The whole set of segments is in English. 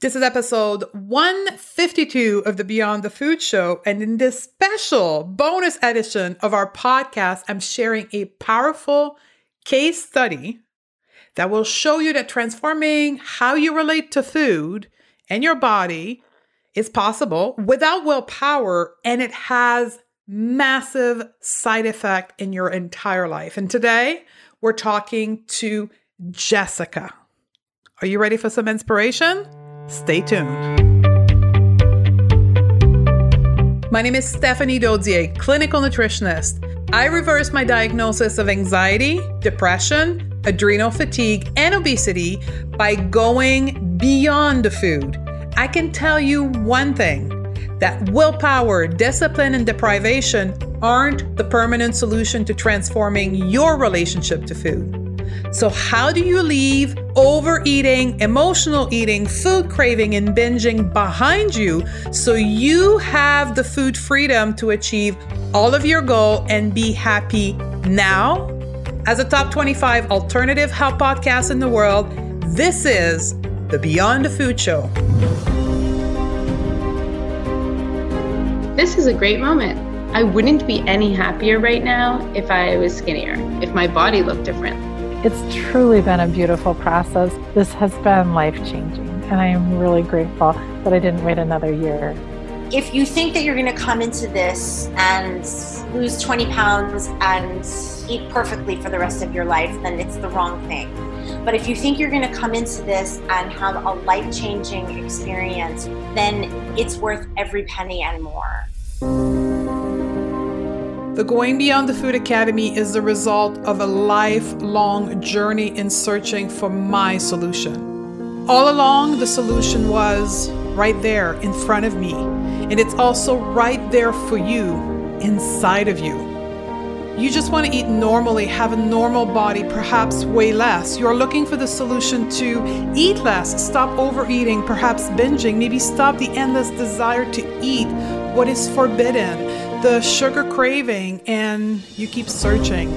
This is episode 152 of the Beyond the Food Show. And in this special bonus edition of our podcast, I'm sharing a powerful case study that will show you that transforming how you relate to food and your body is possible without willpower and it has massive side effect in your entire life. And today we're talking to Jessica. Are you ready for some inspiration? Stay tuned. My name is Stephanie Dodier, clinical nutritionist. I reversed my diagnosis of anxiety, depression, adrenal fatigue, and obesity by going beyond the food. I can tell you one thing that willpower, discipline, and deprivation aren't the permanent solution to transforming your relationship to food. So, how do you leave overeating, emotional eating, food craving, and binging behind you so you have the food freedom to achieve all of your goal and be happy now? As a top 25 alternative health podcast in the world, this is the Beyond the Food Show. This is a great moment. I wouldn't be any happier right now if I was skinnier, if my body looked different. It's truly been a beautiful process. This has been life changing, and I am really grateful that I didn't wait another year. If you think that you're going to come into this and lose 20 pounds and eat perfectly for the rest of your life, then it's the wrong thing. But if you think you're going to come into this and have a life changing experience, then it's worth every penny and more. The Going Beyond the Food Academy is the result of a lifelong journey in searching for my solution. All along, the solution was right there in front of me, and it's also right there for you, inside of you. You just want to eat normally, have a normal body, perhaps weigh less. You're looking for the solution to eat less, stop overeating, perhaps binging, maybe stop the endless desire to eat what is forbidden the sugar craving and you keep searching.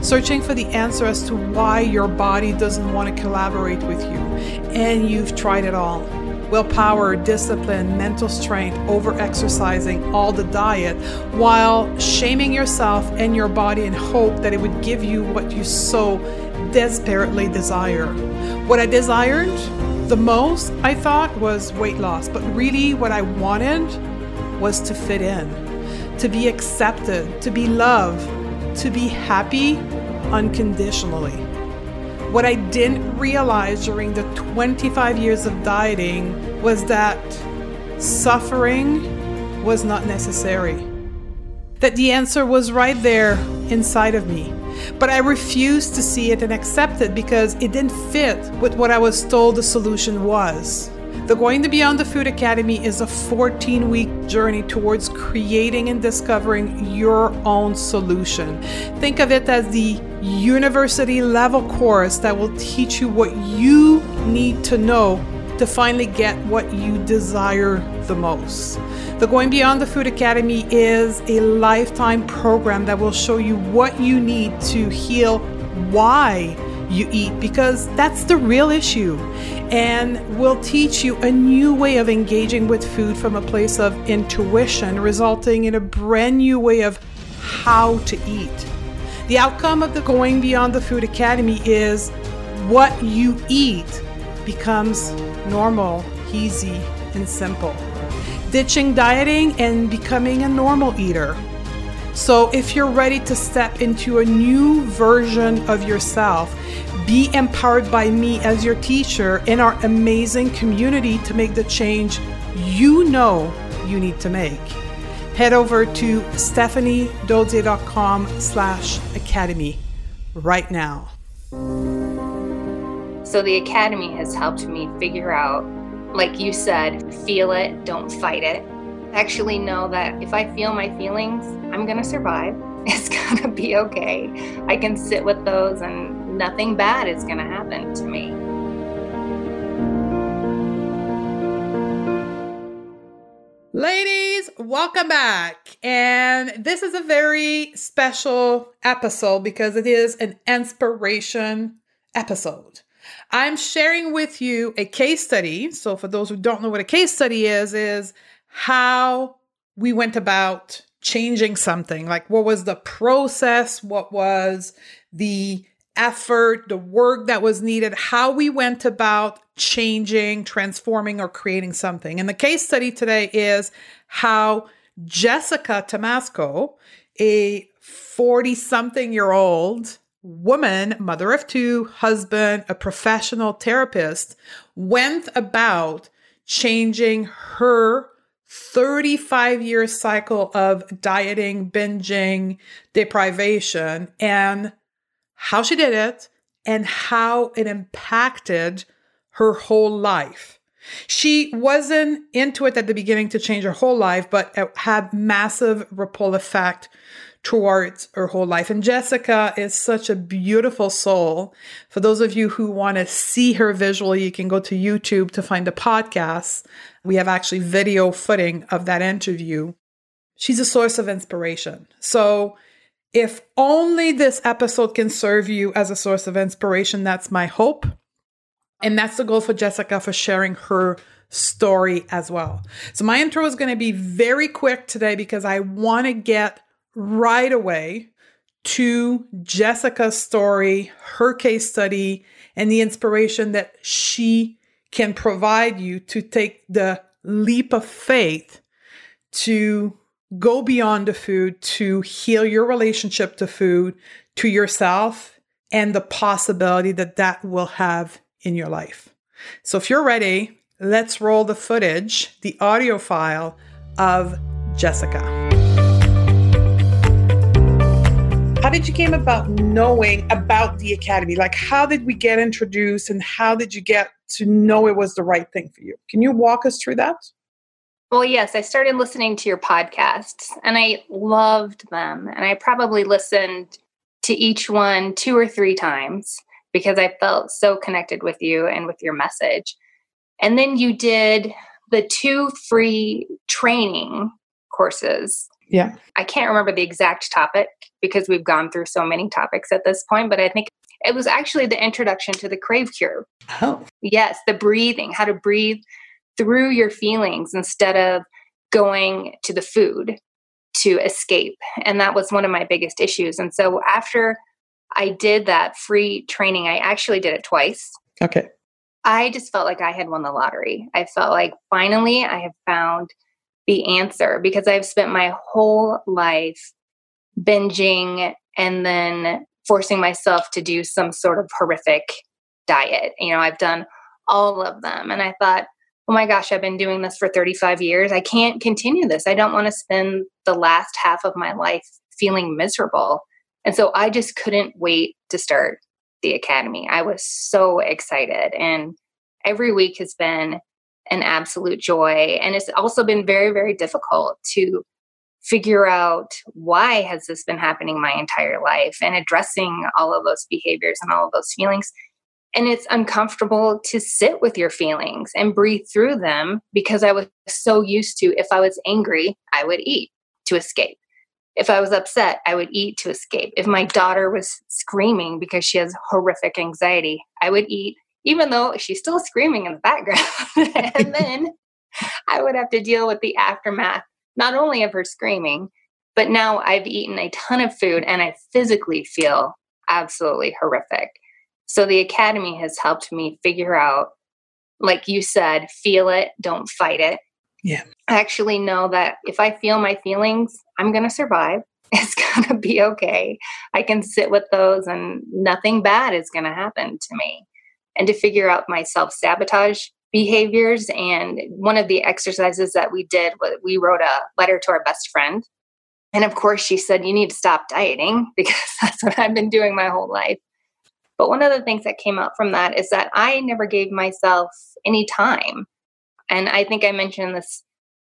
Searching for the answer as to why your body doesn't want to collaborate with you. And you've tried it all willpower, discipline, mental strength, over exercising, all the diet, while shaming yourself and your body in hope that it would give you what you so desperately desire. What I desired the most, I thought, was weight loss, but really what I wanted was to fit in to be accepted, to be loved, to be happy unconditionally. What I didn't realize during the 25 years of dieting was that suffering was not necessary. That the answer was right there inside of me. But I refused to see it and accept it because it didn't fit with what I was told the solution was. The Going Beyond the Food Academy is a 14 week journey towards creating and discovering your own solution. Think of it as the university level course that will teach you what you need to know to finally get what you desire the most. The Going Beyond the Food Academy is a lifetime program that will show you what you need to heal why you eat because that's the real issue. And we'll teach you a new way of engaging with food from a place of intuition, resulting in a brand new way of how to eat. The outcome of the Going Beyond the Food Academy is what you eat becomes normal, easy, and simple. Ditching dieting and becoming a normal eater. So, if you're ready to step into a new version of yourself, be empowered by me as your teacher in our amazing community to make the change you know you need to make. Head over to stephaniedodier.com slash academy right now. So the academy has helped me figure out, like you said, feel it, don't fight it actually know that if I feel my feelings, I'm going to survive. It's going to be okay. I can sit with those and nothing bad is going to happen to me. Ladies, welcome back. And this is a very special episode because it is an inspiration episode. I'm sharing with you a case study. So, for those who don't know what a case study is, is how we went about changing something. Like, what was the process? What was the effort, the work that was needed, how we went about changing, transforming, or creating something. And the case study today is how Jessica Tomasco, a 40 something year old woman, mother of two, husband, a professional therapist, went about changing her 35 year cycle of dieting, binging, deprivation, and how she did it and how it impacted her whole life. She wasn't into it at the beginning to change her whole life, but it had massive ripple effect towards her whole life. And Jessica is such a beautiful soul. For those of you who want to see her visually, you can go to YouTube to find the podcast. We have actually video footing of that interview. She's a source of inspiration. So if only this episode can serve you as a source of inspiration, that's my hope. And that's the goal for Jessica for sharing her story as well. So, my intro is going to be very quick today because I want to get right away to Jessica's story, her case study, and the inspiration that she can provide you to take the leap of faith to go beyond the food, to heal your relationship to food, to yourself, and the possibility that that will have in your life. So if you're ready, let's roll the footage, the audio file of Jessica. How did you came about knowing about the academy? Like how did we get introduced and how did you get to know it was the right thing for you? Can you walk us through that? Well, yes, I started listening to your podcasts and I loved them. And I probably listened to each one two or three times because I felt so connected with you and with your message. And then you did the two free training courses. Yeah. I can't remember the exact topic because we've gone through so many topics at this point, but I think it was actually the introduction to the crave cure. Oh. Yes, the breathing, how to breathe through your feelings instead of going to the food to escape. And that was one of my biggest issues. And so after I did that free training, I actually did it twice. Okay. I just felt like I had won the lottery. I felt like finally I have found the answer because I've spent my whole life binging and then forcing myself to do some sort of horrific diet. You know, I've done all of them. And I thought, oh my gosh, I've been doing this for 35 years. I can't continue this. I don't want to spend the last half of my life feeling miserable. And so I just couldn't wait to start the academy. I was so excited. And every week has been an absolute joy. And it's also been very, very difficult to figure out why has this been happening my entire life and addressing all of those behaviors and all of those feelings and it's uncomfortable to sit with your feelings and breathe through them because I was so used to if I was angry, I would eat to escape. If I was upset, I would eat to escape. If my daughter was screaming because she has horrific anxiety, I would eat even though she's still screaming in the background. and then I would have to deal with the aftermath, not only of her screaming, but now I've eaten a ton of food and I physically feel absolutely horrific. So the academy has helped me figure out, like you said, feel it, don't fight it. Yeah. I actually know that if I feel my feelings, I'm going to survive. It's going to be okay. I can sit with those and nothing bad is going to happen to me. And to figure out my self sabotage behaviors. And one of the exercises that we did was we wrote a letter to our best friend. And of course, she said, You need to stop dieting because that's what I've been doing my whole life. But one of the things that came out from that is that I never gave myself any time. And I think I mentioned this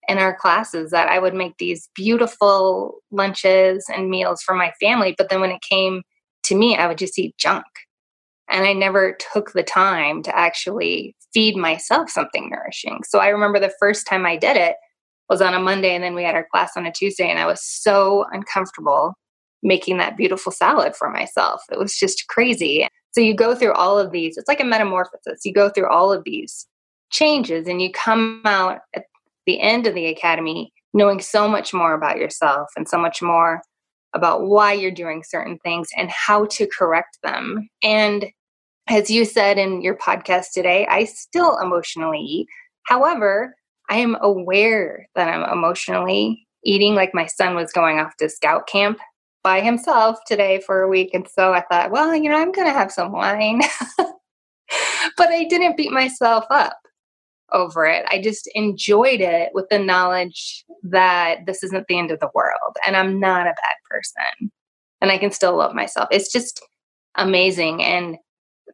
in our classes that I would make these beautiful lunches and meals for my family. But then when it came to me, I would just eat junk. And I never took the time to actually feed myself something nourishing. So I remember the first time I did it was on a Monday, and then we had our class on a Tuesday, and I was so uncomfortable making that beautiful salad for myself. It was just crazy. So you go through all of these. It's like a metamorphosis. You go through all of these changes and you come out at the end of the academy knowing so much more about yourself and so much more about why you're doing certain things and how to correct them. And as you said in your podcast today, I still emotionally eat. However, I am aware that I'm emotionally eating like my son was going off to scout camp by himself today for a week. And so I thought, well, you know, I'm going to have some wine. but I didn't beat myself up over it. I just enjoyed it with the knowledge that this isn't the end of the world and I'm not a bad person and I can still love myself. It's just amazing. And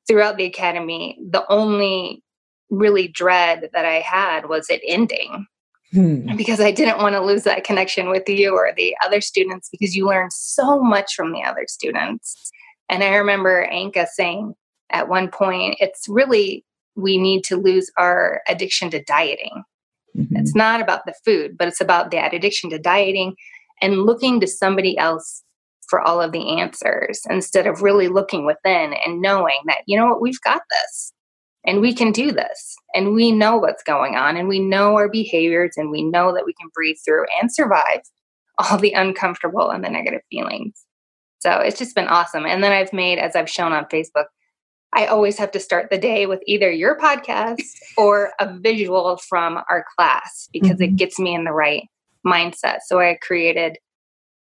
throughout the academy, the only really dread that I had was it ending. Hmm. Because I didn't want to lose that connection with you or the other students because you learn so much from the other students. And I remember Anka saying at one point, it's really we need to lose our addiction to dieting. Mm-hmm. It's not about the food, but it's about that addiction to dieting and looking to somebody else for all of the answers instead of really looking within and knowing that, you know what, we've got this and we can do this and we know what's going on and we know our behaviors and we know that we can breathe through and survive all the uncomfortable and the negative feelings. So it's just been awesome. And then I've made, as I've shown on Facebook, I always have to start the day with either your podcast or a visual from our class because mm-hmm. it gets me in the right mindset. So I created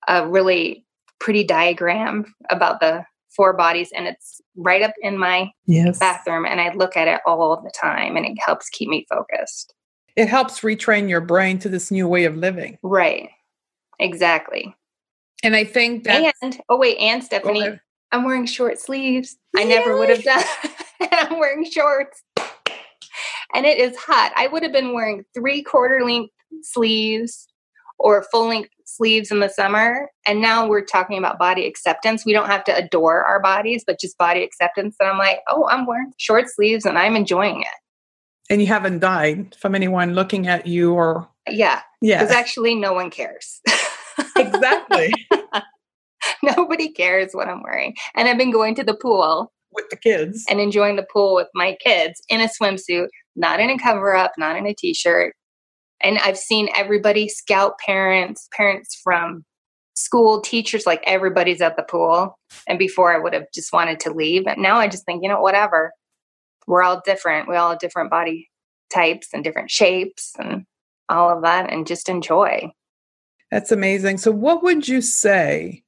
a really pretty diagram about the four bodies and it's right up in my yes. bathroom and I look at it all the time and it helps keep me focused. It helps retrain your brain to this new way of living. Right. Exactly. And I think that And oh wait, and Stephanie, I'm wearing short sleeves. I never would have done. I'm wearing shorts. And it is hot. I would have been wearing three quarter length sleeves or full length sleeves in the summer. And now we're talking about body acceptance. We don't have to adore our bodies, but just body acceptance. And I'm like, oh, I'm wearing short sleeves and I'm enjoying it. And you haven't died from anyone looking at you or. Yeah. Yeah. Because actually, no one cares. exactly. Nobody cares what I'm wearing. And I've been going to the pool with the kids and enjoying the pool with my kids in a swimsuit, not in a cover up, not in a t shirt. And I've seen everybody, scout parents, parents from school, teachers, like everybody's at the pool. And before I would have just wanted to leave. And now I just think, you know, whatever. We're all different. We all have different body types and different shapes and all of that and just enjoy. That's amazing. So, what would you say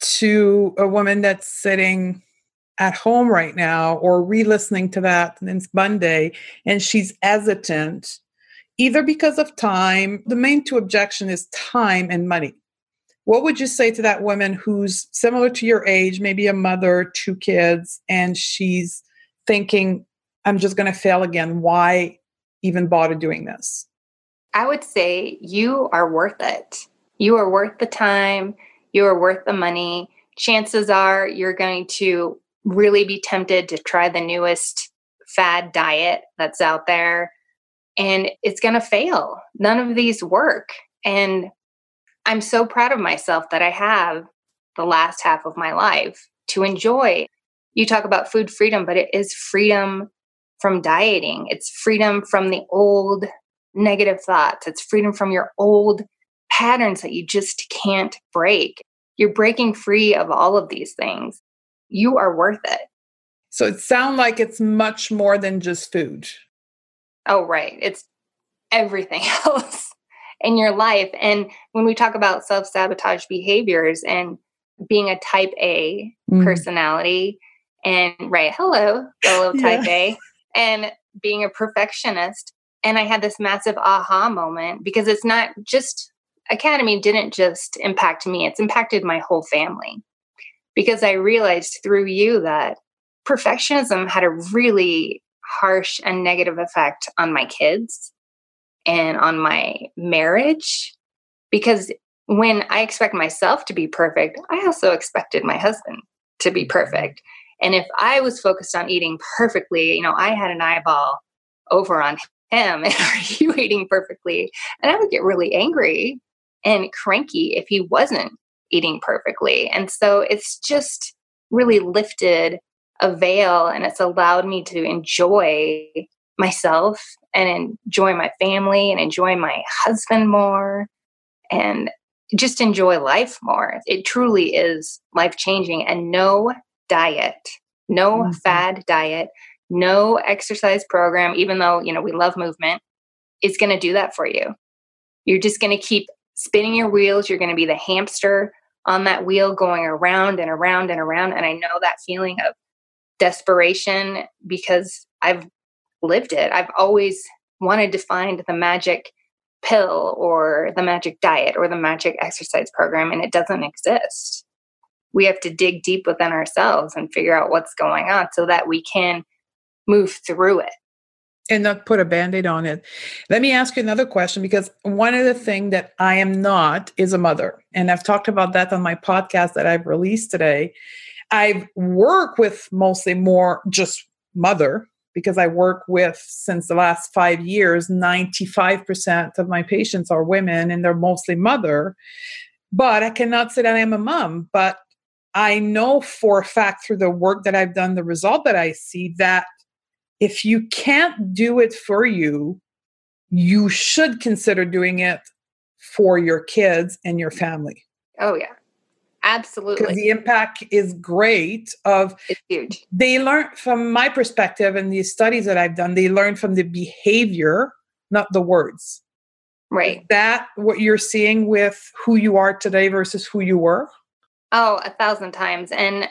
to a woman that's sitting at home right now or re-listening to that it's Monday and she's hesitant either because of time the main two objection is time and money. What would you say to that woman who's similar to your age maybe a mother two kids and she's thinking i'm just going to fail again. Why even bother doing this? I would say you are worth it. You are worth the time you are worth the money. Chances are you're going to really be tempted to try the newest fad diet that's out there and it's going to fail. None of these work. And I'm so proud of myself that I have the last half of my life to enjoy. You talk about food freedom, but it is freedom from dieting. It's freedom from the old negative thoughts. It's freedom from your old patterns that you just can't break. You're breaking free of all of these things. You are worth it. So it sounds like it's much more than just food. Oh, right. It's everything else in your life. And when we talk about self sabotage behaviors and being a type A mm. personality, and right, hello, fellow type yeah. A, and being a perfectionist. And I had this massive aha moment because it's not just Academy didn't just impact me, it's impacted my whole family. Because I realized through you that perfectionism had a really harsh and negative effect on my kids and on my marriage. Because when I expect myself to be perfect, I also expected my husband to be mm-hmm. perfect. And if I was focused on eating perfectly, you know, I had an eyeball over on him and are you eating perfectly? And I would get really angry and cranky if he wasn't eating perfectly. And so it's just really lifted a veil and it's allowed me to enjoy myself and enjoy my family and enjoy my husband more and just enjoy life more. It truly is life changing and no diet, no mm-hmm. fad diet, no exercise program, even though, you know, we love movement, is going to do that for you. You're just going to keep spinning your wheels. You're going to be the hamster on that wheel going around and around and around. And I know that feeling of desperation because I've lived it. I've always wanted to find the magic pill or the magic diet or the magic exercise program, and it doesn't exist. We have to dig deep within ourselves and figure out what's going on so that we can move through it and not put a band-aid on it let me ask you another question because one of the things that i am not is a mother and i've talked about that on my podcast that i've released today i work with mostly more just mother because I work with since the last five years, 95% of my patients are women and they're mostly mother. But I cannot say that I'm a mom. But I know for a fact through the work that I've done, the result that I see that if you can't do it for you, you should consider doing it for your kids and your family. Oh, yeah. Absolutely. Because the impact is great of it's huge. They learn from my perspective and these studies that I've done, they learn from the behavior, not the words. Right. Is that what you're seeing with who you are today versus who you were? Oh, a thousand times. And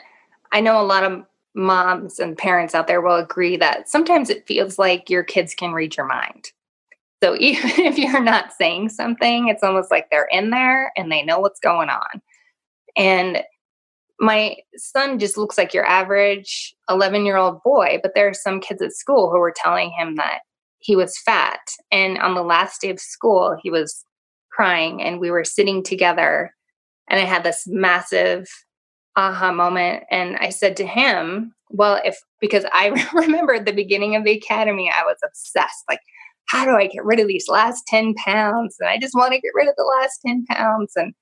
I know a lot of moms and parents out there will agree that sometimes it feels like your kids can read your mind. So even if you're not saying something, it's almost like they're in there and they know what's going on. And my son just looks like your average 11 year old boy, but there are some kids at school who were telling him that he was fat. And on the last day of school, he was crying, and we were sitting together. And I had this massive aha moment. And I said to him, Well, if because I remember at the beginning of the academy, I was obsessed. Like, how do I get rid of these last 10 pounds? And I just want to get rid of the last 10 pounds. And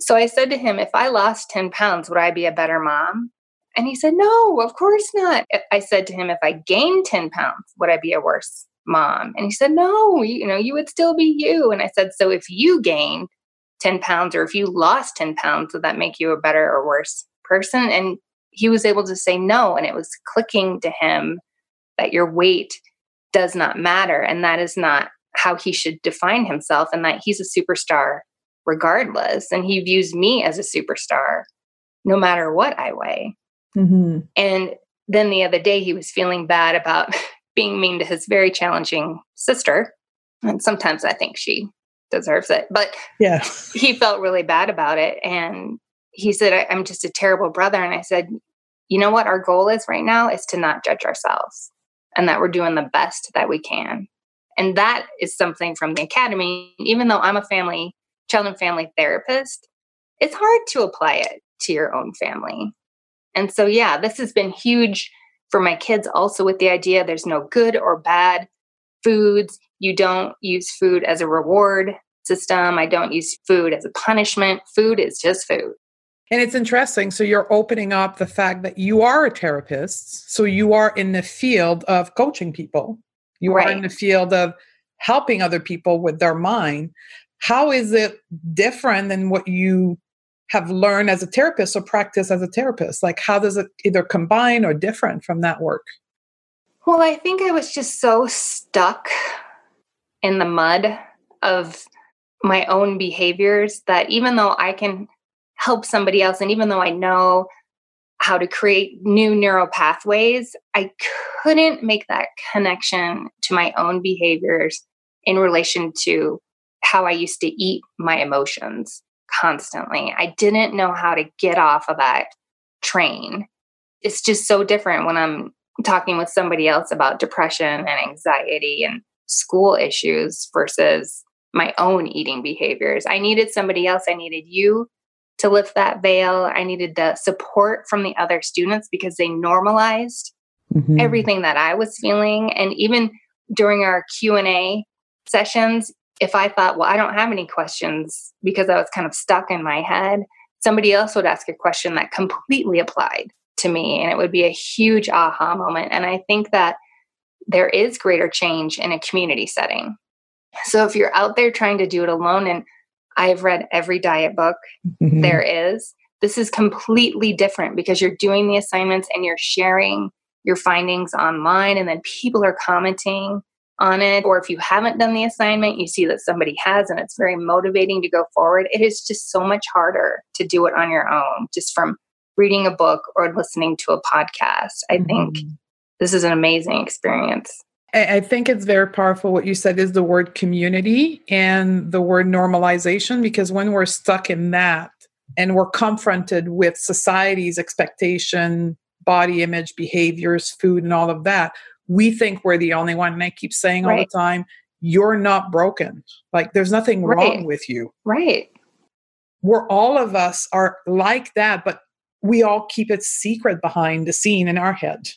so I said to him, if I lost 10 pounds, would I be a better mom? And he said, no, of course not. I said to him, if I gained 10 pounds, would I be a worse mom? And he said, no, you, you know, you would still be you. And I said, so if you gained 10 pounds or if you lost 10 pounds, would that make you a better or worse person? And he was able to say no. And it was clicking to him that your weight does not matter. And that is not how he should define himself and that he's a superstar regardless. And he views me as a superstar no matter what I weigh. Mm-hmm. And then the other day, he was feeling bad about being mean to his very challenging sister. And sometimes I think she deserves it. But yeah, he felt really bad about it. And he said, I'm just a terrible brother. And I said, you know what our goal is right now is to not judge ourselves and that we're doing the best that we can. And that is something from the academy. Even though I'm a family child and family therapist, it's hard to apply it to your own family. And so, yeah, this has been huge for my kids also with the idea there's no good or bad foods. You don't use food as a reward system. I don't use food as a punishment. Food is just food. And it's interesting. So you're opening up the fact that you are a therapist. So you are in the field of coaching people. You right. are in the field of helping other people with their mind how is it different than what you have learned as a therapist or practice as a therapist? Like, how does it either combine or different from that work? Well, I think I was just so stuck in the mud of my own behaviors that even though I can help somebody else, and even though I know how to create new neural pathways, I couldn't make that connection to my own behaviors in relation to how I used to eat my emotions constantly. I didn't know how to get off of that train. It's just so different when I'm talking with somebody else about depression and anxiety and school issues versus my own eating behaviors. I needed somebody else. I needed you to lift that veil. I needed the support from the other students because they normalized mm-hmm. everything that I was feeling and even during our Q&A sessions, if I thought, well, I don't have any questions because I was kind of stuck in my head, somebody else would ask a question that completely applied to me and it would be a huge aha moment. And I think that there is greater change in a community setting. So if you're out there trying to do it alone, and I've read every diet book mm-hmm. there is, this is completely different because you're doing the assignments and you're sharing your findings online, and then people are commenting on it. Or if you haven't done the assignment, you see that somebody has, and it's very motivating to go forward. It is just so much harder to do it on your own, just from reading a book or listening to a podcast. I mm-hmm. think this is an amazing experience. I think it's very powerful what you said is the word community and the word normalization, because when we're stuck in that and we're confronted with society's expectation, body image, behaviors, food, and all of that, we think we're the only one. And I keep saying right. all the time, you're not broken. Like there's nothing right. wrong with you. Right. We're all of us are like that, but we all keep it secret behind the scene in our head.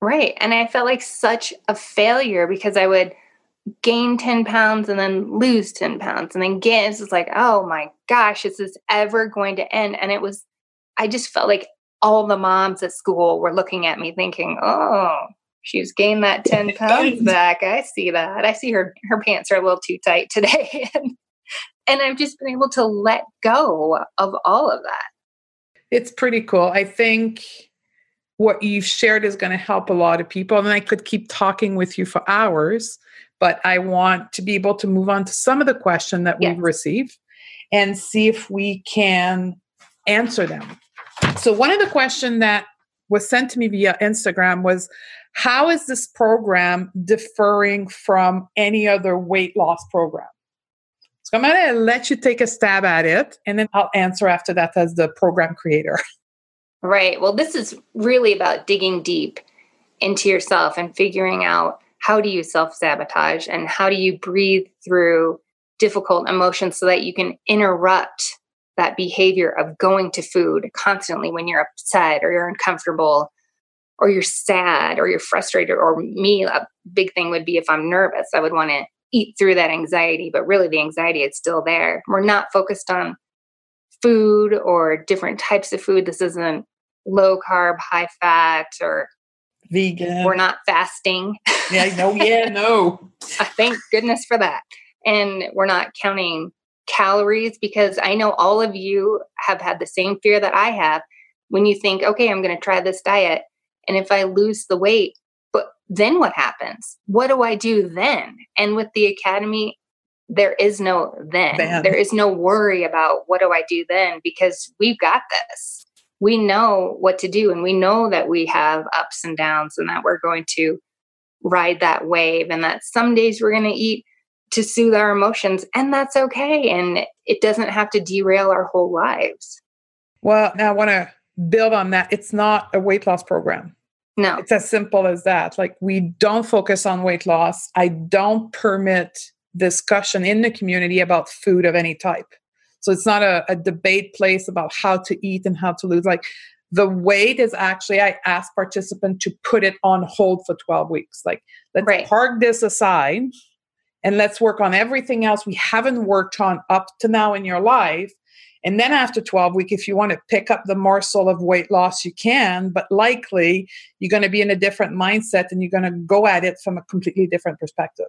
Right. And I felt like such a failure because I would gain 10 pounds and then lose 10 pounds and then gain. It's like, oh my gosh, is this ever going to end? And it was, I just felt like all the moms at school were looking at me thinking, oh, she's gained that 10 pounds back. I see that. I see her, her pants are a little too tight today. and I've just been able to let go of all of that. It's pretty cool. I think what you've shared is going to help a lot of people. And I could keep talking with you for hours, but I want to be able to move on to some of the questions that yes. we've received and see if we can answer them. So, one of the questions that was sent to me via Instagram was How is this program differing from any other weight loss program? So, I'm going to let you take a stab at it, and then I'll answer after that as the program creator. Right. Well, this is really about digging deep into yourself and figuring out how do you self sabotage and how do you breathe through difficult emotions so that you can interrupt that behavior of going to food constantly when you're upset or you're uncomfortable or you're sad or you're frustrated or me a big thing would be if i'm nervous i would want to eat through that anxiety but really the anxiety is still there we're not focused on food or different types of food. This isn't low carb, high fat, or vegan. We're not fasting. Yeah, no, yeah, no. Uh, thank goodness for that. And we're not counting calories because I know all of you have had the same fear that I have when you think, okay, I'm going to try this diet. And if I lose the weight, but then what happens? What do I do then? And with the academy, there is no then. There is no worry about what do I do then because we've got this. We know what to do and we know that we have ups and downs and that we're going to ride that wave and that some days we're going to eat to soothe our emotions and that's okay and it doesn't have to derail our whole lives. Well, now I want to build on that. It's not a weight loss program. No. It's as simple as that. Like we don't focus on weight loss. I don't permit discussion in the community about food of any type. So it's not a, a debate place about how to eat and how to lose. Like the weight is actually, I ask participants to put it on hold for 12 weeks. Like let's right. park this aside and let's work on everything else we haven't worked on up to now in your life. And then after 12 weeks, if you want to pick up the morsel of weight loss, you can, but likely you're going to be in a different mindset and you're going to go at it from a completely different perspective.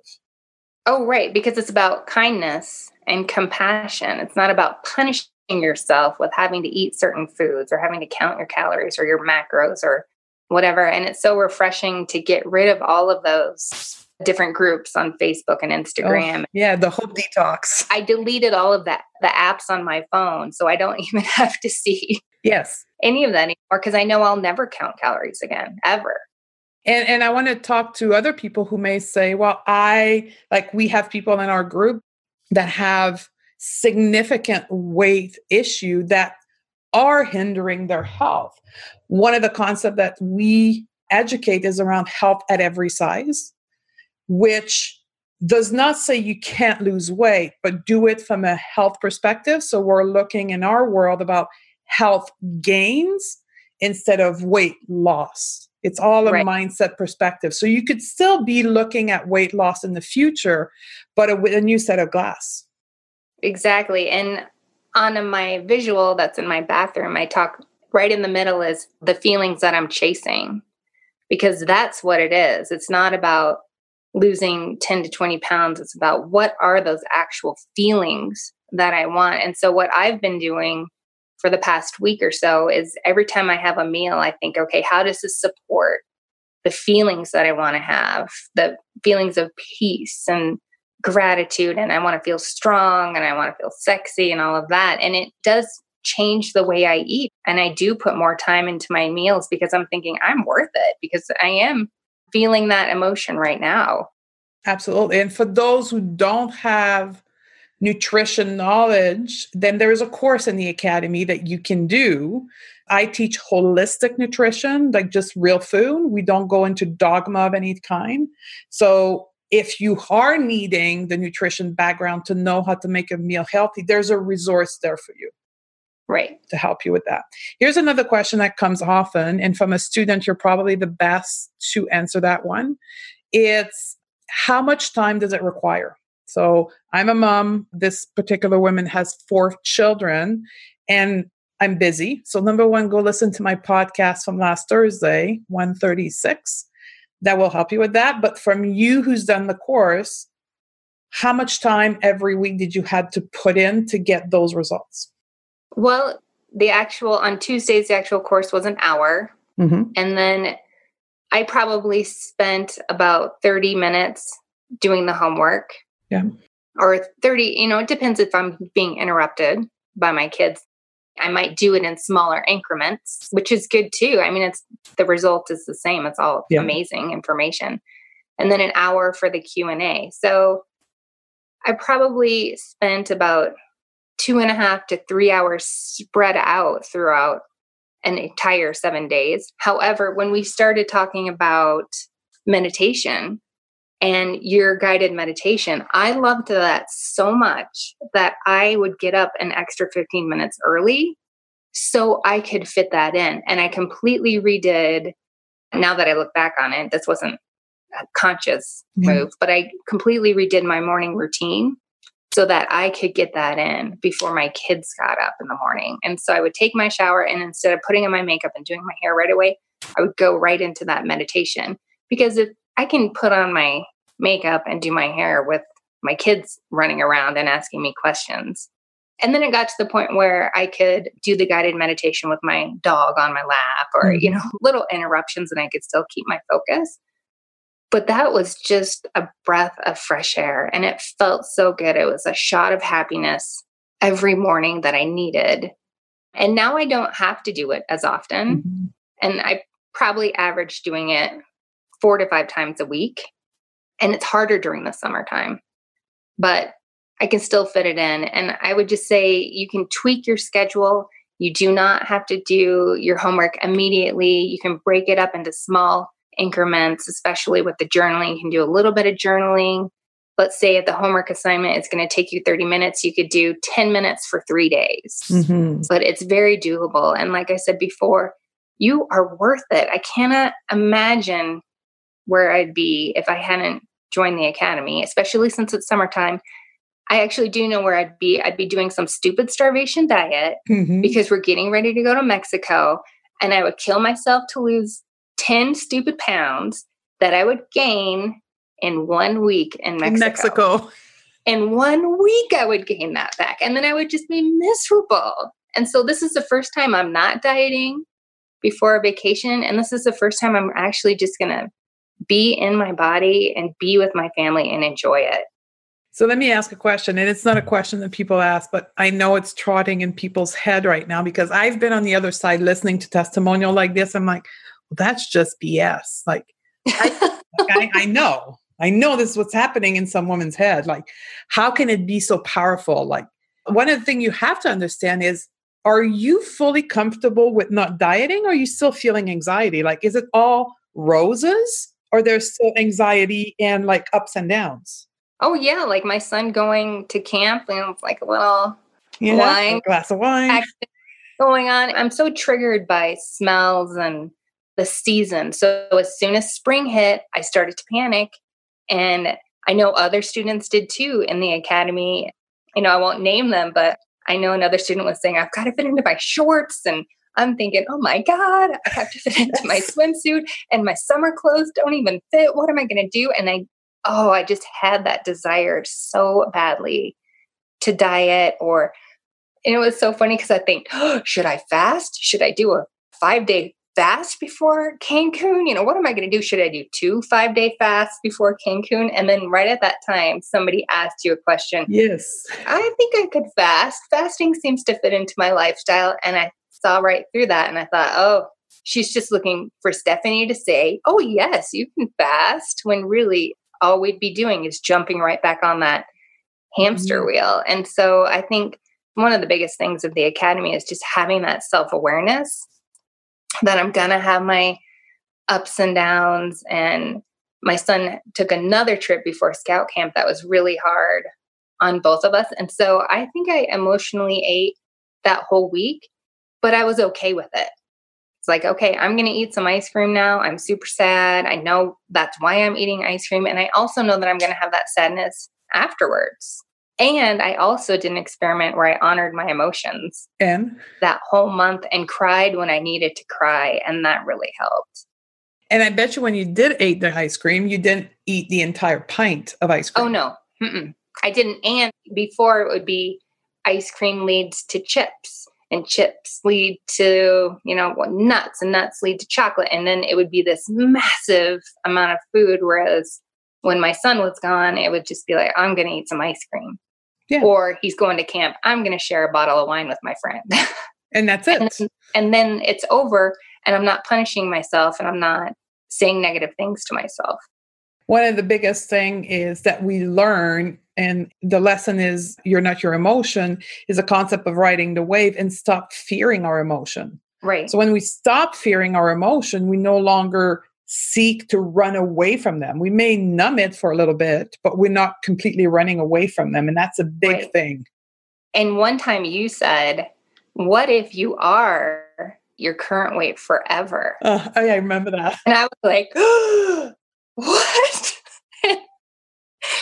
Oh, right. Because it's about kindness and compassion. It's not about punishing yourself with having to eat certain foods or having to count your calories or your macros or whatever. And it's so refreshing to get rid of all of those different groups on Facebook and oh, Instagram. Oh, yeah, the whole detox. I deleted all of that, the apps on my phone. So I don't even have to see yes any of that anymore because I know I'll never count calories again, ever. And and I want to talk to other people who may say, well, I like we have people in our group that have significant weight issue that are hindering their health. One of the concepts that we educate is around health at every size, which does not say you can't lose weight, but do it from a health perspective. So we're looking in our world about health gains instead of weight loss. It's all a right. mindset perspective. So you could still be looking at weight loss in the future, but with a new set of glass. Exactly. And on my visual that's in my bathroom, I talk right in the middle is the feelings that I'm chasing because that's what it is. It's not about losing 10 to 20 pounds. It's about what are those actual feelings that I want. And so, what I've been doing for the past week or so is every time I have a meal, I think, okay, how does this support the feelings that I want to have, the feelings of peace and gratitude? And I want to feel strong and I want to feel sexy and all of that. And it does change the way I eat. And I do put more time into my meals because I'm thinking I'm worth it because I am feeling that emotion right now. Absolutely. And for those who don't have nutrition knowledge, then there is a course in the academy that you can do. I teach holistic nutrition, like just real food. We don't go into dogma of any kind. So if you are needing the nutrition background to know how to make a meal healthy, there's a resource there for you. Right. To help you with that. Here's another question that comes often, and from a student, you're probably the best to answer that one. It's how much time does it require? So I'm a mom. This particular woman has four children, and I'm busy. So number one, go listen to my podcast from last Thursday, 136. That will help you with that. But from you who's done the course, how much time every week did you had to put in to get those results? Well, the actual on Tuesdays, the actual course was an hour. Mm-hmm. And then I probably spent about 30 minutes doing the homework. Yeah. Or 30, you know, it depends if I'm being interrupted by my kids. I might do it in smaller increments, which is good too. I mean, it's the result is the same. It's all yeah. amazing information. And then an hour for the Q&A. So I probably spent about two and a half to three hours spread out throughout an entire seven days. However, when we started talking about meditation and your guided meditation, I loved that so much that I would get up an extra 15 minutes early so I could fit that in. And I completely redid, now that I look back on it, this wasn't a conscious mm-hmm. move, but I completely redid my morning routine so that I could get that in before my kids got up in the morning. And so I would take my shower and instead of putting on my makeup and doing my hair right away, I would go right into that meditation because if I can put on my makeup and do my hair with my kids running around and asking me questions. And then it got to the point where I could do the guided meditation with my dog on my lap or, you mm-hmm. know, little interruptions and I could still keep my focus. But that was just a breath of fresh air and it felt so good. It was a shot of happiness every morning that I needed. And now I don't have to do it as often. Mm-hmm. And I probably average doing it four to five times a week. And it's harder during the summertime, but I can still fit it in. And I would just say you can tweak your schedule. You do not have to do your homework immediately. You can break it up into small increments, especially with the journaling. You can do a little bit of journaling. Let's say if the homework assignment, is going to take you 30 minutes. You could do 10 minutes for three days, mm-hmm. but it's very doable. And like I said before, you are worth it. I cannot imagine where I'd be if I hadn't joined the academy, especially since it's summertime. I actually do know where I'd be. I'd be doing some stupid starvation diet mm-hmm. because we're getting ready to go to Mexico and I would kill myself to lose 10 stupid pounds that I would gain in one week in Mexico. Mexico. In one week, I would gain that back. And then I would just be miserable. And so this is the first time I'm not dieting before a vacation. And this is the first time I'm actually just going to be in my body and be with my family and enjoy it. So let me ask a question. And it's not a question that people ask, but I know it's trotting in people's head right now because I've been on the other side listening to testimonial like this. I'm like, well, that's just BS. Like, I, I, know, I know this is what's happening in some woman's head. Like, how can it be so powerful? Like, one of the things you have to understand is are you fully comfortable with not dieting? Or are you still feeling anxiety? Like, is it all roses or there's still anxiety and like ups and downs? Oh, yeah. Like my son going to camp and it's like a little yeah, wine, a glass of wine going on. I'm so triggered by smells and the season. So as soon as spring hit, I started to panic. And I know other students did too in the academy. You know, I won't name them, but I know another student was saying, I've got to fit into my shorts and I'm thinking, oh my God, I have to fit into my swimsuit and my summer clothes don't even fit. What am I going to do? And I, oh, I just had that desire so badly to diet or, and it was so funny because I think, oh, should I fast? Should I do a five day fast before Cancun? You know, what am I going to do? Should I do two five day fasts before Cancun? And then right at that time, somebody asked you a question. Yes. I think I could fast. Fasting seems to fit into my lifestyle. And I saw right through that. And I thought, oh, she's just looking for Stephanie to say, oh, yes, you can fast, when really all we'd be doing is jumping right back on that hamster mm-hmm. wheel. And so I think one of the biggest things of the academy is just having that self awareness that I'm going to have my ups and downs. And my son took another trip before scout camp that was really hard on both of us. And so I think I emotionally ate that whole week, but I was okay with it. It's like, okay, I'm going to eat some ice cream now. I'm super sad. I know that's why I'm eating ice cream. And I also know that I'm going to have that sadness afterwards. And I also did an experiment where I honored my emotions. And that whole month and cried when I needed to cry. And that really helped. And I bet you when you did eat the ice cream, you didn't eat the entire pint of ice oh, cream. Oh, no. Mm-mm. I didn't. And before it would be ice cream leads to chips and chips lead to, you know, nuts and nuts lead to chocolate. And then it would be this massive amount of food. Whereas when my son was gone, it would just be like, I'm going to eat some ice cream. Yeah. Or he's going to camp. I'm going to share a bottle of wine with my friend. and that's it. and, then, and then it's over, and I'm not punishing myself and I'm not saying negative things to myself. One of the biggest thing is that we learn and the lesson is you're not your emotion is a concept of riding the wave and stop fearing our emotion. Right. So when we stop fearing our emotion, we no longer seek to run away from them. We may numb it for a little bit, but we're not completely running away from them. And that's a big right. thing. And one time you said, What if you are your current weight forever? Uh, I remember that. And I was like, What?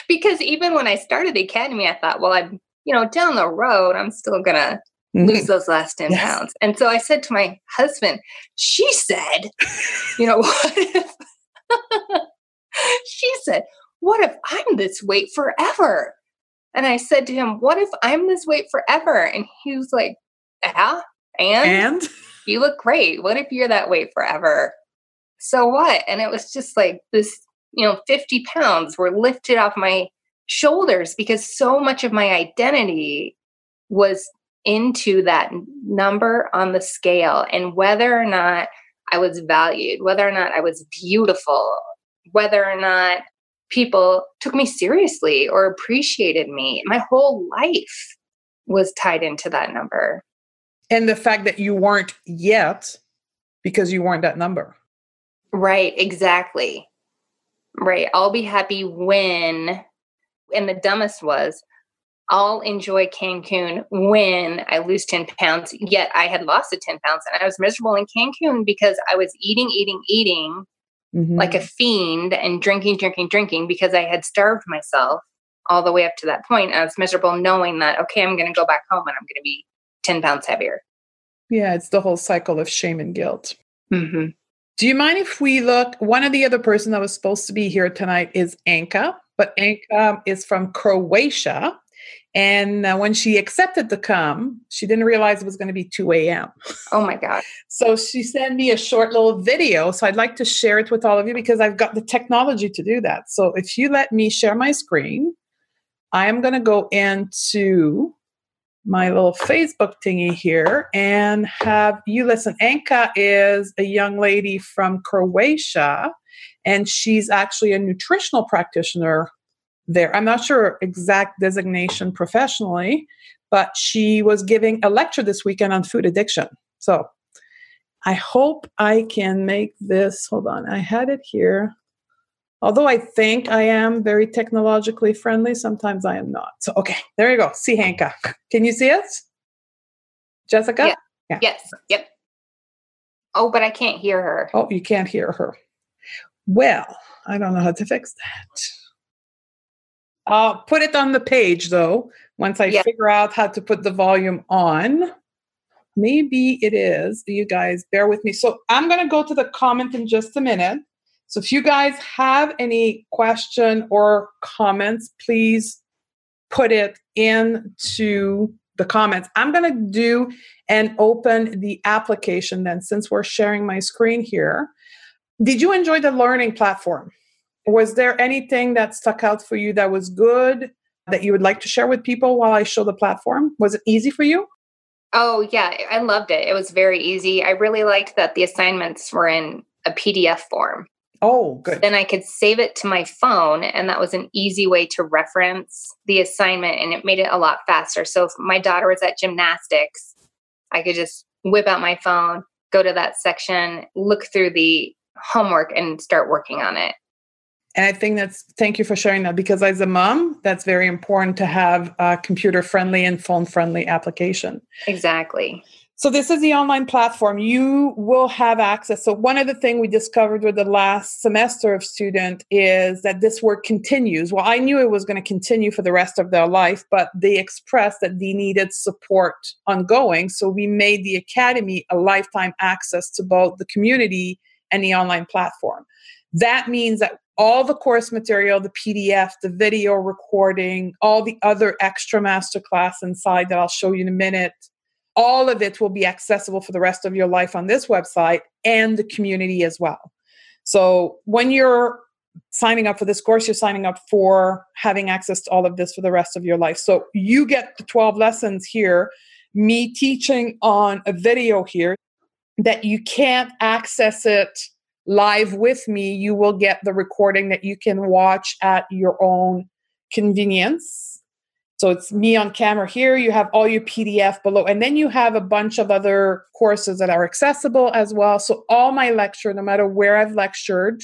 because even when I started the academy, I thought, Well, I'm, you know, down the road, I'm still going to mm-hmm. lose those last 10 yes. pounds. And so I said to my husband, she said, you know, what if she said, what if I'm this weight forever? And I said to him, what if I'm this weight forever? And he was like, yeah, and, and? you look great. What if you're that weight forever? So what? And it was just like this, you know, 50 pounds were lifted off my shoulders because so much of my identity was into that number on the scale and whether or not I was valued, whether or not I was beautiful, whether or not people took me seriously or appreciated me. My whole life was tied into that number. And the fact that you weren't yet because you weren't that number. Right, exactly. Right. I'll be happy when, and the dumbest was, I'll enjoy Cancun when I lose 10 pounds. Yet I had lost the 10 pounds and I was miserable in Cancun because I was eating, eating, eating mm-hmm. like a fiend and drinking, drinking, drinking because I had starved myself all the way up to that point. I was miserable knowing that, okay, I'm going to go back home and I'm going to be 10 pounds heavier. Yeah, it's the whole cycle of shame and guilt. Mm-hmm. Do you mind if we look? One of the other person that was supposed to be here tonight is Anka, but Anka is from Croatia. And uh, when she accepted to come, she didn't realize it was going to be 2 a.m. Oh my God. So she sent me a short little video. So I'd like to share it with all of you because I've got the technology to do that. So if you let me share my screen, I am going to go into my little Facebook thingy here and have you listen. Anka is a young lady from Croatia, and she's actually a nutritional practitioner there. I'm not sure exact designation professionally, but she was giving a lecture this weekend on food addiction. So I hope I can make this. Hold on, I had it here. Although I think I am very technologically friendly, sometimes I am not. So, okay, there you go. See Hanka. Can you see us? Jessica? Yeah. yeah. Yes. Yep. Oh, but I can't hear her. Oh, you can't hear her. Well, I don't know how to fix that. I'll put it on the page though, once I yeah. figure out how to put the volume on. maybe it is. You guys bear with me. So I'm going to go to the comment in just a minute. So if you guys have any question or comments, please put it into the comments. I'm going to do and open the application then since we're sharing my screen here. Did you enjoy the learning platform? Was there anything that stuck out for you that was good that you would like to share with people while I show the platform? Was it easy for you? Oh, yeah, I loved it. It was very easy. I really liked that the assignments were in a PDF form. Oh, good. Then I could save it to my phone, and that was an easy way to reference the assignment, and it made it a lot faster. So if my daughter was at gymnastics, I could just whip out my phone, go to that section, look through the homework, and start working on it. And I think that's thank you for sharing that because as a mom, that's very important to have a computer friendly and phone friendly application. Exactly. So this is the online platform. You will have access. So one of the things we discovered with the last semester of student is that this work continues. Well, I knew it was going to continue for the rest of their life, but they expressed that they needed support ongoing. So we made the academy a lifetime access to both the community and the online platform. That means that all the course material, the PDF, the video recording, all the other extra masterclass inside that I'll show you in a minute, all of it will be accessible for the rest of your life on this website and the community as well. So when you're signing up for this course, you're signing up for having access to all of this for the rest of your life. So you get the 12 lessons here, me teaching on a video here that you can't access it live with me, you will get the recording that you can watch at your own convenience. So it's me on camera here. You have all your PDF below, and then you have a bunch of other courses that are accessible as well. So all my lecture, no matter where I've lectured,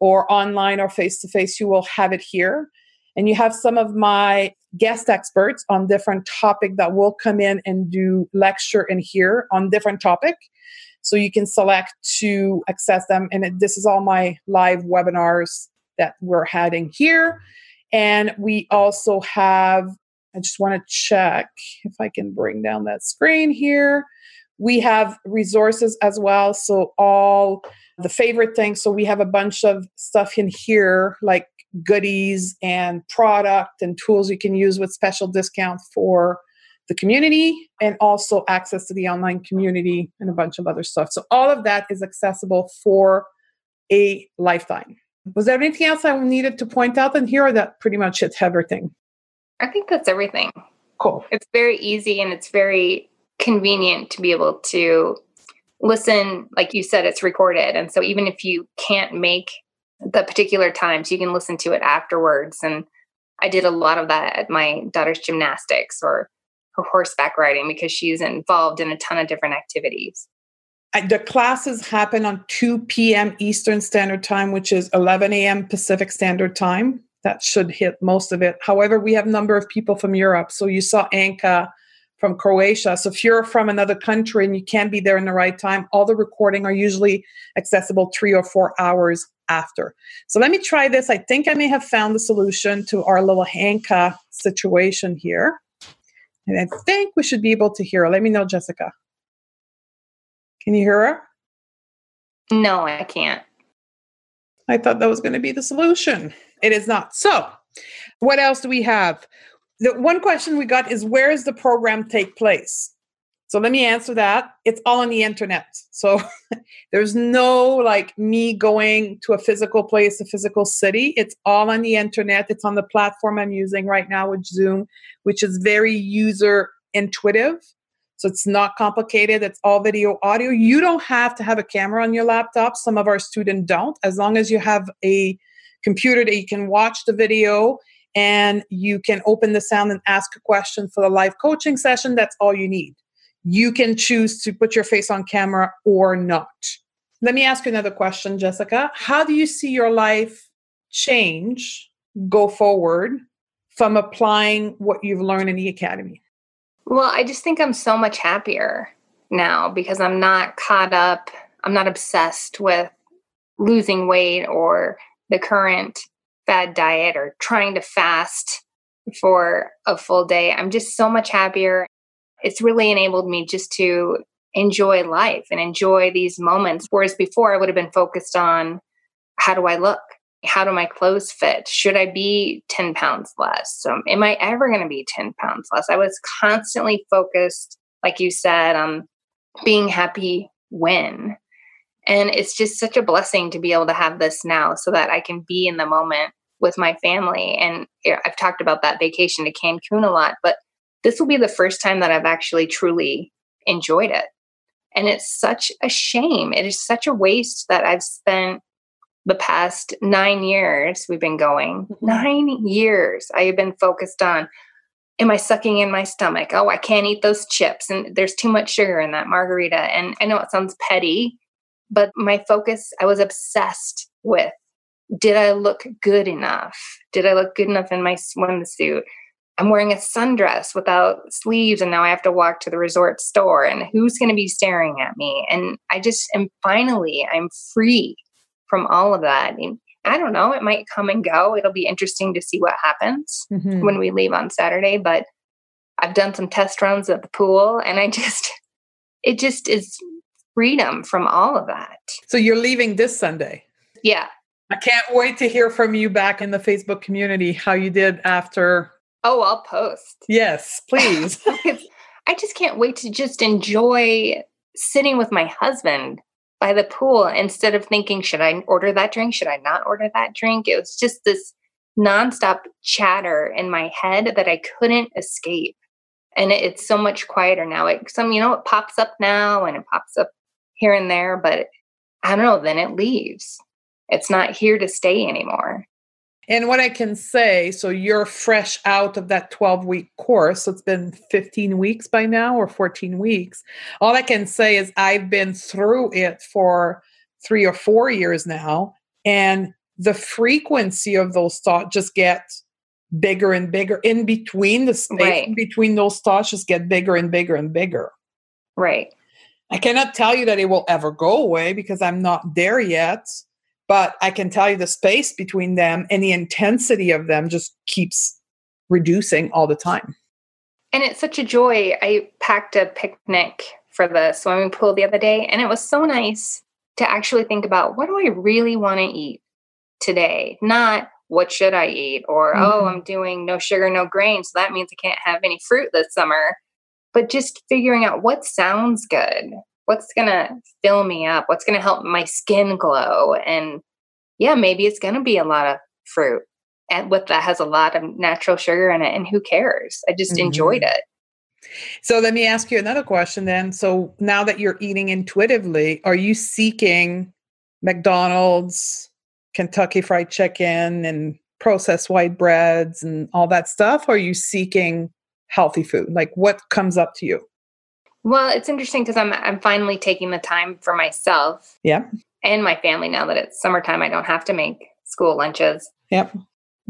or online or face to face, you will have it here. And you have some of my guest experts on different topic that will come in and do lecture in here on different topic. So you can select to access them. And this is all my live webinars that we're having here. And we also have, I just want to check if I can bring down that screen here. We have resources as well. So, all the favorite things. So, we have a bunch of stuff in here like goodies and product and tools you can use with special discount for the community and also access to the online community and a bunch of other stuff. So all of that is accessible for a lifetime. Was there anything else I needed to point out in here, or that pretty much hits everything? I think that's everything. Cool. It's very easy and it's very convenient to be able to listen. Like you said, it's recorded. And so even if you can't make the particular times, you can listen to it afterwards. And I did a lot of that at my daughter's gymnastics or her horseback riding because she's involved in a ton of different activities. The classes happen on 2 p.m. Eastern Standard Time, which is 11 a.m. Pacific Standard Time. That should hit most of it. However, we have a number of people from Europe. So you saw Anka from Croatia. So if you're from another country and you can't be there in the right time, all the recording are usually accessible three or four hours after. So let me try this. I think I may have found the solution to our little Anka situation here. And I think we should be able to hear her. Let me know, Jessica. Can you hear her? No, I can't. I thought that was going to be the solution. It is not. So, what else do we have? The one question we got is where does the program take place? So let me answer that. It's all on the internet. So there's no like me going to a physical place, a physical city. It's all on the internet. It's on the platform I'm using right now with Zoom, which is very user intuitive. So it's not complicated. It's all video audio. You don't have to have a camera on your laptop. Some of our students don't. As long as you have a computer that you can watch the video and you can open the sound and ask a question for the live coaching session, that's all you need you can choose to put your face on camera or not. Let me ask you another question, Jessica. How do you see your life change go forward from applying what you've learned in the academy? Well, I just think I'm so much happier now because I'm not caught up, I'm not obsessed with losing weight or the current fad diet or trying to fast for a full day. I'm just so much happier it's really enabled me just to enjoy life and enjoy these moments. Whereas before, I would have been focused on how do I look? How do my clothes fit? Should I be 10 pounds less? So, am I ever going to be 10 pounds less? I was constantly focused, like you said, on being happy when. And it's just such a blessing to be able to have this now so that I can be in the moment with my family. And I've talked about that vacation to Cancun a lot, but this will be the first time that I've actually truly enjoyed it. And it's such a shame. It is such a waste that I've spent the past nine years we've been going. Mm-hmm. Nine years I have been focused on am I sucking in my stomach? Oh, I can't eat those chips. And there's too much sugar in that margarita. And I know it sounds petty, but my focus, I was obsessed with did I look good enough? Did I look good enough in my swimsuit? I'm wearing a sundress without sleeves, and now I have to walk to the resort store, and who's going to be staring at me? And I just am finally, I'm free from all of that. And I don't know, it might come and go. It'll be interesting to see what happens mm-hmm. when we leave on Saturday, but I've done some test runs at the pool, and I just, it just is freedom from all of that. So you're leaving this Sunday? Yeah. I can't wait to hear from you back in the Facebook community how you did after Oh, I'll post. Yes, please. I just can't wait to just enjoy sitting with my husband by the pool instead of thinking, should I order that drink? Should I not order that drink? It was just this nonstop chatter in my head that I couldn't escape. And it's so much quieter now. It some, you know, it pops up now and it pops up here and there, but I don't know, then it leaves. It's not here to stay anymore. And what I can say, so you're fresh out of that 12 week course. So it's been 15 weeks by now or 14 weeks. All I can say is I've been through it for three or four years now. And the frequency of those thoughts just get bigger and bigger in between the space right. between those thoughts just get bigger and bigger and bigger. Right. I cannot tell you that it will ever go away because I'm not there yet but I can tell you the space between them and the intensity of them just keeps reducing all the time. And it's such a joy. I packed a picnic for the swimming pool the other day, and it was so nice to actually think about what do I really want to eat today? Not what should I eat? Or, oh, mm-hmm. oh, I'm doing no sugar, no grain. So that means I can't have any fruit this summer. But just figuring out what sounds good what's going to fill me up? What's going to help my skin glow? And yeah, maybe it's going to be a lot of fruit and what that has a lot of natural sugar in it. And who cares? I just mm-hmm. enjoyed it. So let me ask you another question then. So now that you're eating intuitively, are you seeking McDonald's, Kentucky Fried Chicken, and processed white breads and all that stuff? Or are you seeking healthy food? Like what comes up to you? Well, it's interesting because I'm I'm finally taking the time for myself. Yeah. And my family now that it's summertime, I don't have to make school lunches. Yep.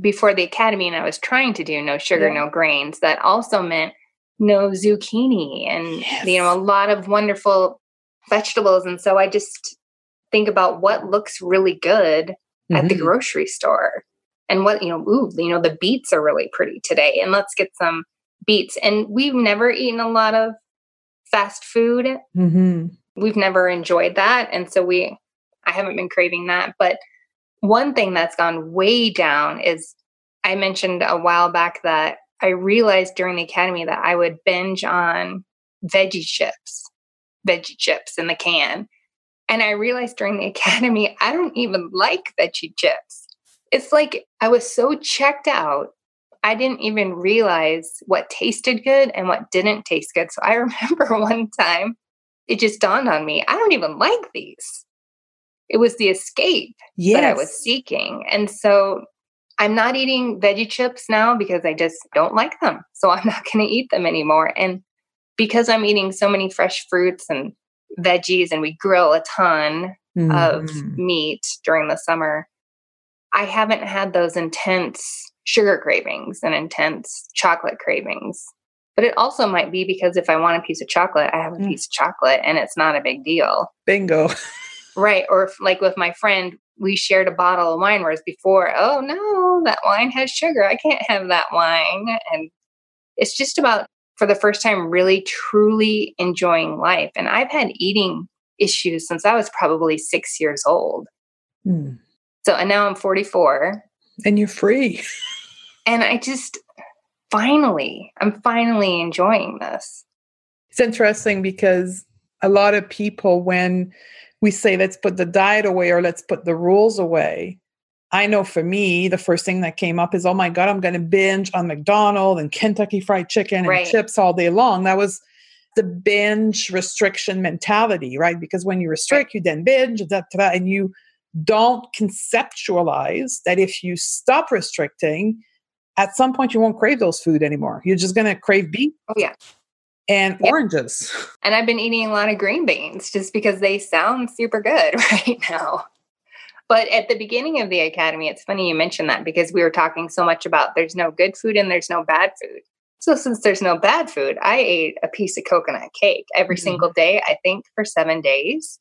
Before the academy, and I was trying to do no sugar, no grains. That also meant no zucchini and yes. you know a lot of wonderful vegetables. And so I just think about what looks really good mm-hmm. at the mm-hmm. grocery store and what you know. Ooh, you know the beets are really pretty today, and let's get some beets. And we've never eaten a lot of fast food. Mm-hmm. We've never enjoyed that. And so we, I haven't been craving that. But one thing that's gone way down is I mentioned a while back that I realized during the academy that I would binge on veggie chips, veggie chips in the can. And I realized during the academy, I don't even like veggie chips. It's like I was so checked out I didn't even realize what tasted good and what didn't taste good. So I remember one time it just dawned on me I don't even like these. It was the escape yes. that I was seeking. And so I'm not eating veggie chips now because I just don't like them. So I'm not going to eat them anymore. And because I'm eating so many fresh fruits and veggies and we grill a ton mm. of meat during the summer, I haven't had those intense sugar cravings and intense chocolate cravings. But it also might be because if I want a piece of chocolate, I have a mm. piece of chocolate and it's not a big deal. Bingo. right. Or if, like with my friend, we shared a bottle of wine, whereas before, oh no, that wine has sugar. I can't have that wine. And it's just about, for the first time really truly enjoying life. And I've had eating issues since I was probably six years old. Mm. So, and now I'm 44. And you're free. and I just finally, I'm finally enjoying this. It's interesting because a lot of people, when we say, let's put the diet away or let's put the rules away, I know for me, the first thing that came up is, oh my God, I'm going to binge on McDonald's and Kentucky Fried Chicken Right. and chips all day long. That was the binge restriction mentality, right? Because when you restrict, you then binge, da, da, da, and you don't conceptualize that if you stop restricting, at some point you won't crave those food anymore. You're just going to crave beef Oh, yeah. and Yep. oranges. And I've been eating a lot of green beans just because they sound super good right now. But at the beginning of the academy, it's funny you mentioned that because we were talking so much about there's no good food and there's no bad food. So since there's no bad food, I ate a piece of coconut cake every Mhm. single day, I think for 7 days.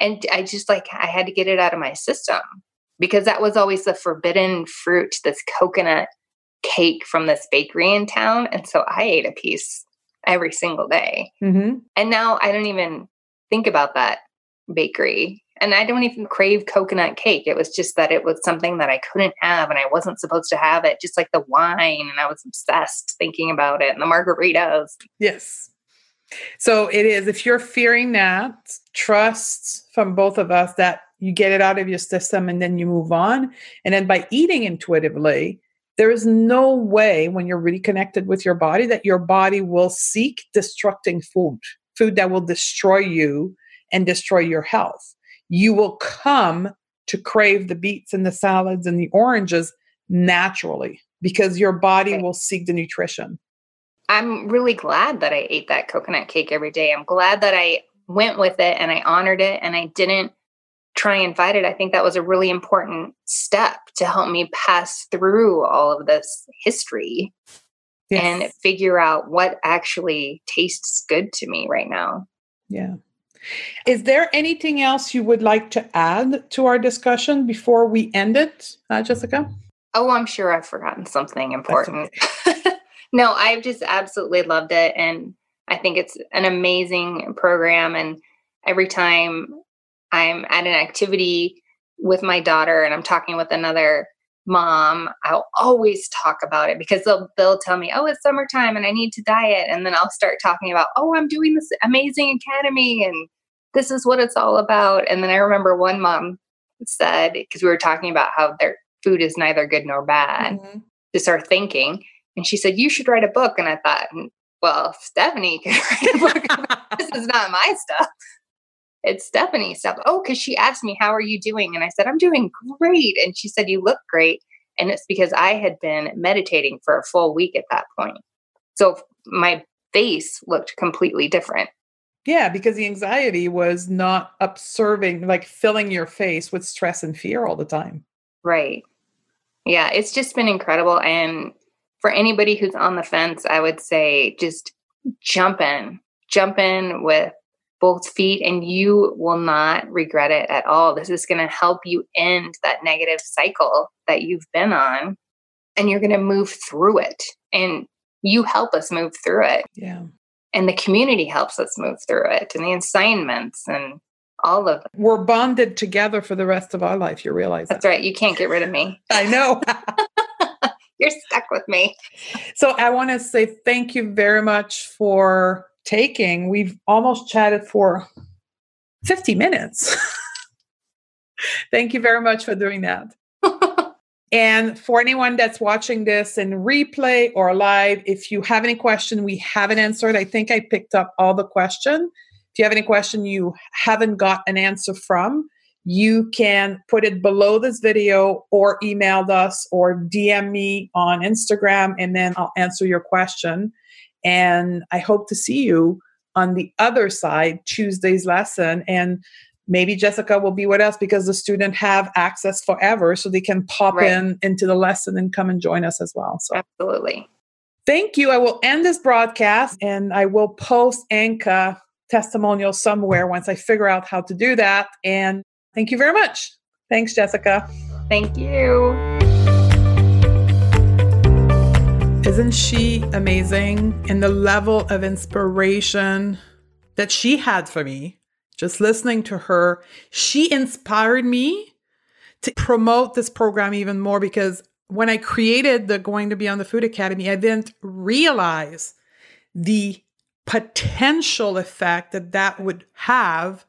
And I just like I had to get it out of my system because that was always the forbidden fruit, this coconut cake from this bakery in town, and so I ate a piece every single day. Mm-hmm. And now I don't even think about that bakery. And I don't even crave coconut cake. It was just that it was something that I couldn't have and I wasn't supposed to have it, just like the wine. And I was obsessed thinking about it and the margaritas. Yes. So it is. If you're fearing that, trust from both of us that you get it out of your system and then you move on. And then by eating intuitively, there is no way when you're really connected with your body that your body will seek destructing food, food that will destroy you and destroy your health. You will come to crave the beets and the salads and the oranges naturally because your body Okay. will seek the nutrition. I'm really glad that I ate that coconut cake every day. I'm glad that I went with it and I honored it and I didn't try and fight it. I think that was a really important step to help me pass through all of this history and figure out what actually tastes good to me right now. Yeah. Is there anything else you would like to add to our discussion before we end it, uh, Jessica? Oh, I'm sure I've forgotten something important. no, I've just absolutely loved it. And I think it's an amazing program. And every time I'm at an activity with my daughter and I'm talking with another mom, I'll always talk about it because they'll they'll tell me, "Oh, it's summertime and I need to diet." And then I'll start talking about, "Oh, I'm doing this amazing academy and this is what it's all about." And then I remember one mom said because we were talking about how their food is neither good nor bad Mhm. to start thinking. And she said, You should write a book. And I thought, "Mm, Well, Stephanie could write a book. this is not my stuff. It's Stephanie's stuff. Oh, because she asked me, How are you doing? And I said, I'm doing great. And she said, You look great. And it's because I had been meditating for a full week at that point. So my face looked completely different. Yeah, because the anxiety was not observing, like filling your face with stress and fear all the time. Right. Yeah, it's just been incredible. And for anybody who's on the fence, I would say just jump in, jump in with both feet, and you will not regret it at all. This is going to help you end that negative cycle that you've been on, and you're going to move through it. And you help us move through it, Yeah. and the community helps us move through it, and the assignments, and all of it. We're bonded together for the rest of our life. You realize That's that? right. You can't get rid of me. I know. You're stuck with me. so I want to say thank you very much for taking. We've almost chatted for 50 minutes. thank you very much for doing that. And for anyone that's watching this in replay or live, if you have any question we haven't answered, I think I picked up all the question. If you have any question you haven't got an answer from, you can put it below this video or email us or DM me on Instagram and then I'll answer your question. And I hope to see you on the other side, Tuesday's lesson. And maybe Jessica will be with us because the student have access forever so they can pop Right. in into the lesson and come and join us as well. So Absolutely. thank you. I will end this broadcast and I will post Anka testimonial somewhere once I figure out how to do that. And thank you very much. Thanks, Jessica. Thank you. Is Isn't she amazing in the level of inspiration that she had for me? Just listening to her, she inspired me to promote this program even more because when I created the Going to Beyond the Food Academy, I didn't realize the potential effect that that would have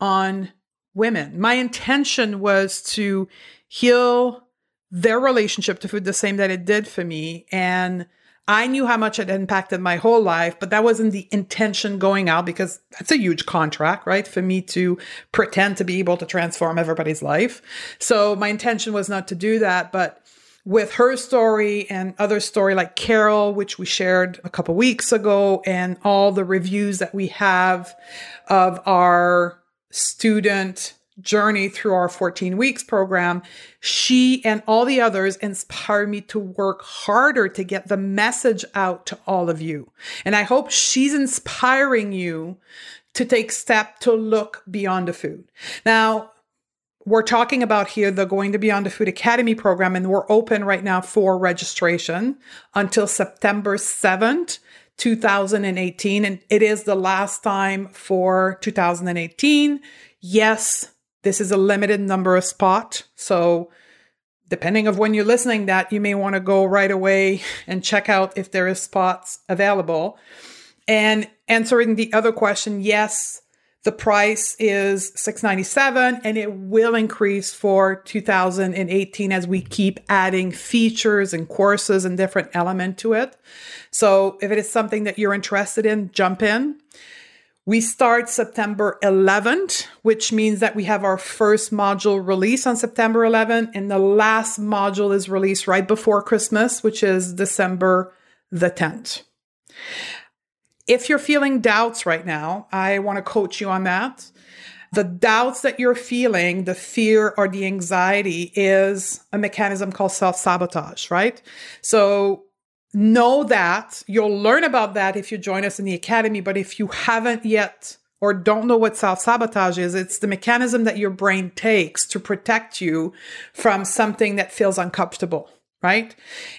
on women. My intention was to heal their relationship to food the same that it did for me. And I knew how much it impacted my whole life, but that wasn't the intention going out because that's a huge contract, right? For me to pretend to be able to transform everybody's life. So my intention was not to do that, but with her story and other story like Carol, which we shared a couple weeks ago, and all the reviews that we have of our student journey through our 14 weeks program, she and all the others inspire me to work harder to get the message out to all of you. And I hope she's inspiring you to take step to look beyond the food. Now, we're talking about here the Going to Beyond the Food Academy program, and we're open right now for registration until September 7th, 2018. And it is the last time for 2018. Yes, this is a limited number of spot. So depending of when you're listening that, you may want to go right away and check out if there is spots available. And answering the other question, yes, the price is 697 and it will increase for 2018 as we keep adding features and courses and different element to it. So if it is something that you're interested in, jump in. We start September 11th, which means that we have our first module release on September 11th and the last module is released right before Christmas, which is December the 10th. If you're feeling doubts right now, I want to coach you on that. The doubts that you're feeling, the fear or the anxiety is a mechanism called self sabotage, right? So know that you'll learn about that if you join us in the academy. But if you haven't yet or don't know what self sabotage is, it's the mechanism that your brain takes to protect you from something that feels uncomfortable right?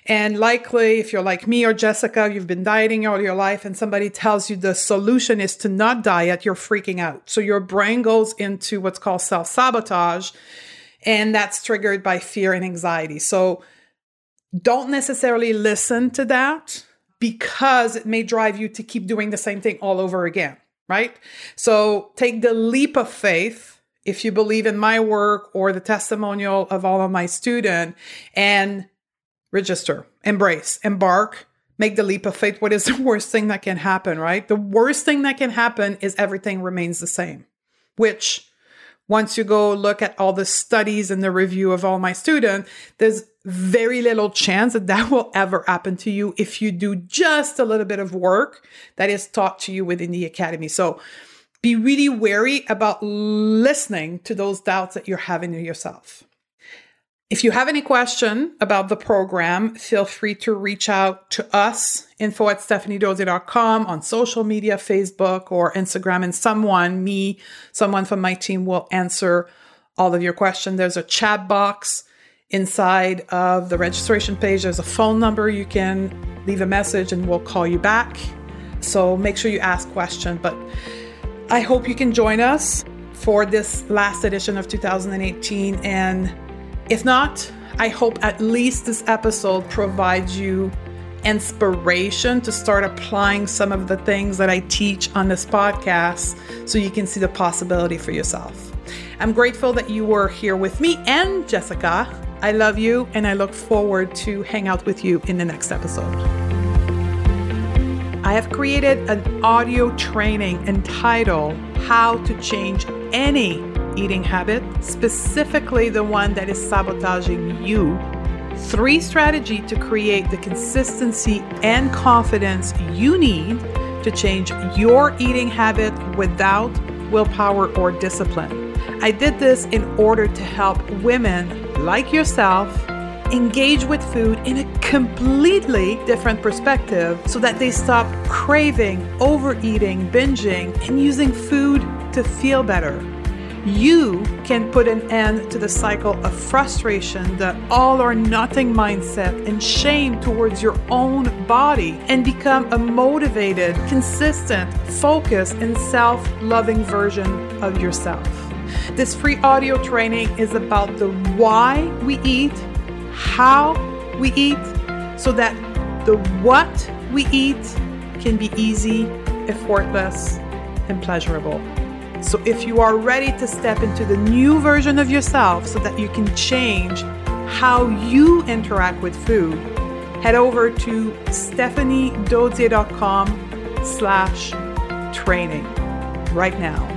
And likely, if you're like me or Jessica, you've been dieting all your life and somebody tells you the solution is to not diet, you're freaking out. So your brain goes into what's called self sabotage, and that's triggered by fear and anxiety. So don't necessarily listen to that because it may drive you to keep doing the same thing all over again, right? So take the leap of faith if you believe in my work or the testimonial of all of my students and register, embrace, embark, make the leap of faith. What is the worst thing that can happen, right? The worst thing that can happen is everything remains the same, which once you go look at all the studies and the review of all my students, there's very little chance that that will ever happen to you if you do just a little bit of work that is taught to you within the academy. So be really wary about listening to those doubts that you're having in yourself. If you have any question about the program, feel free to reach out to us, info at stephaniedodier.com on social media, Facebook or Instagram, and someone, me, someone from my team will answer all of your questions. There's a chat box inside of the registration page. There's a phone number you can leave a message and we'll call you back. So make sure you ask questions. But I hope you can join us for this last edition of 2018 and if not, I hope at least this episode provides you inspiration to start applying some of the things that I teach on this podcast so you can see the possibility for yourself. I'm grateful that you were here with me and Jessica. I love you and I look forward to hang out with you in the next episode. I have created an audio training entitled How to Change Any eating habit, specifically the one that is sabotaging you. Three strategy to create the consistency and confidence you need to change your eating habit without willpower or discipline. I did this in order to help women like yourself engage with food in a completely different perspective so that they stop craving, overeating, binging, and using food to feel better. You can put an end to the cycle of frustration, the all or nothing mindset, and shame towards your own body and become a motivated, consistent, focused, and self loving version of yourself. This free audio training is about the why we eat, how we eat, so that the what we eat can be easy, effortless, and pleasurable. So, if you are ready to step into the new version of yourself so that you can change how you interact with food, head over to stephaniedodier.com slash training right now.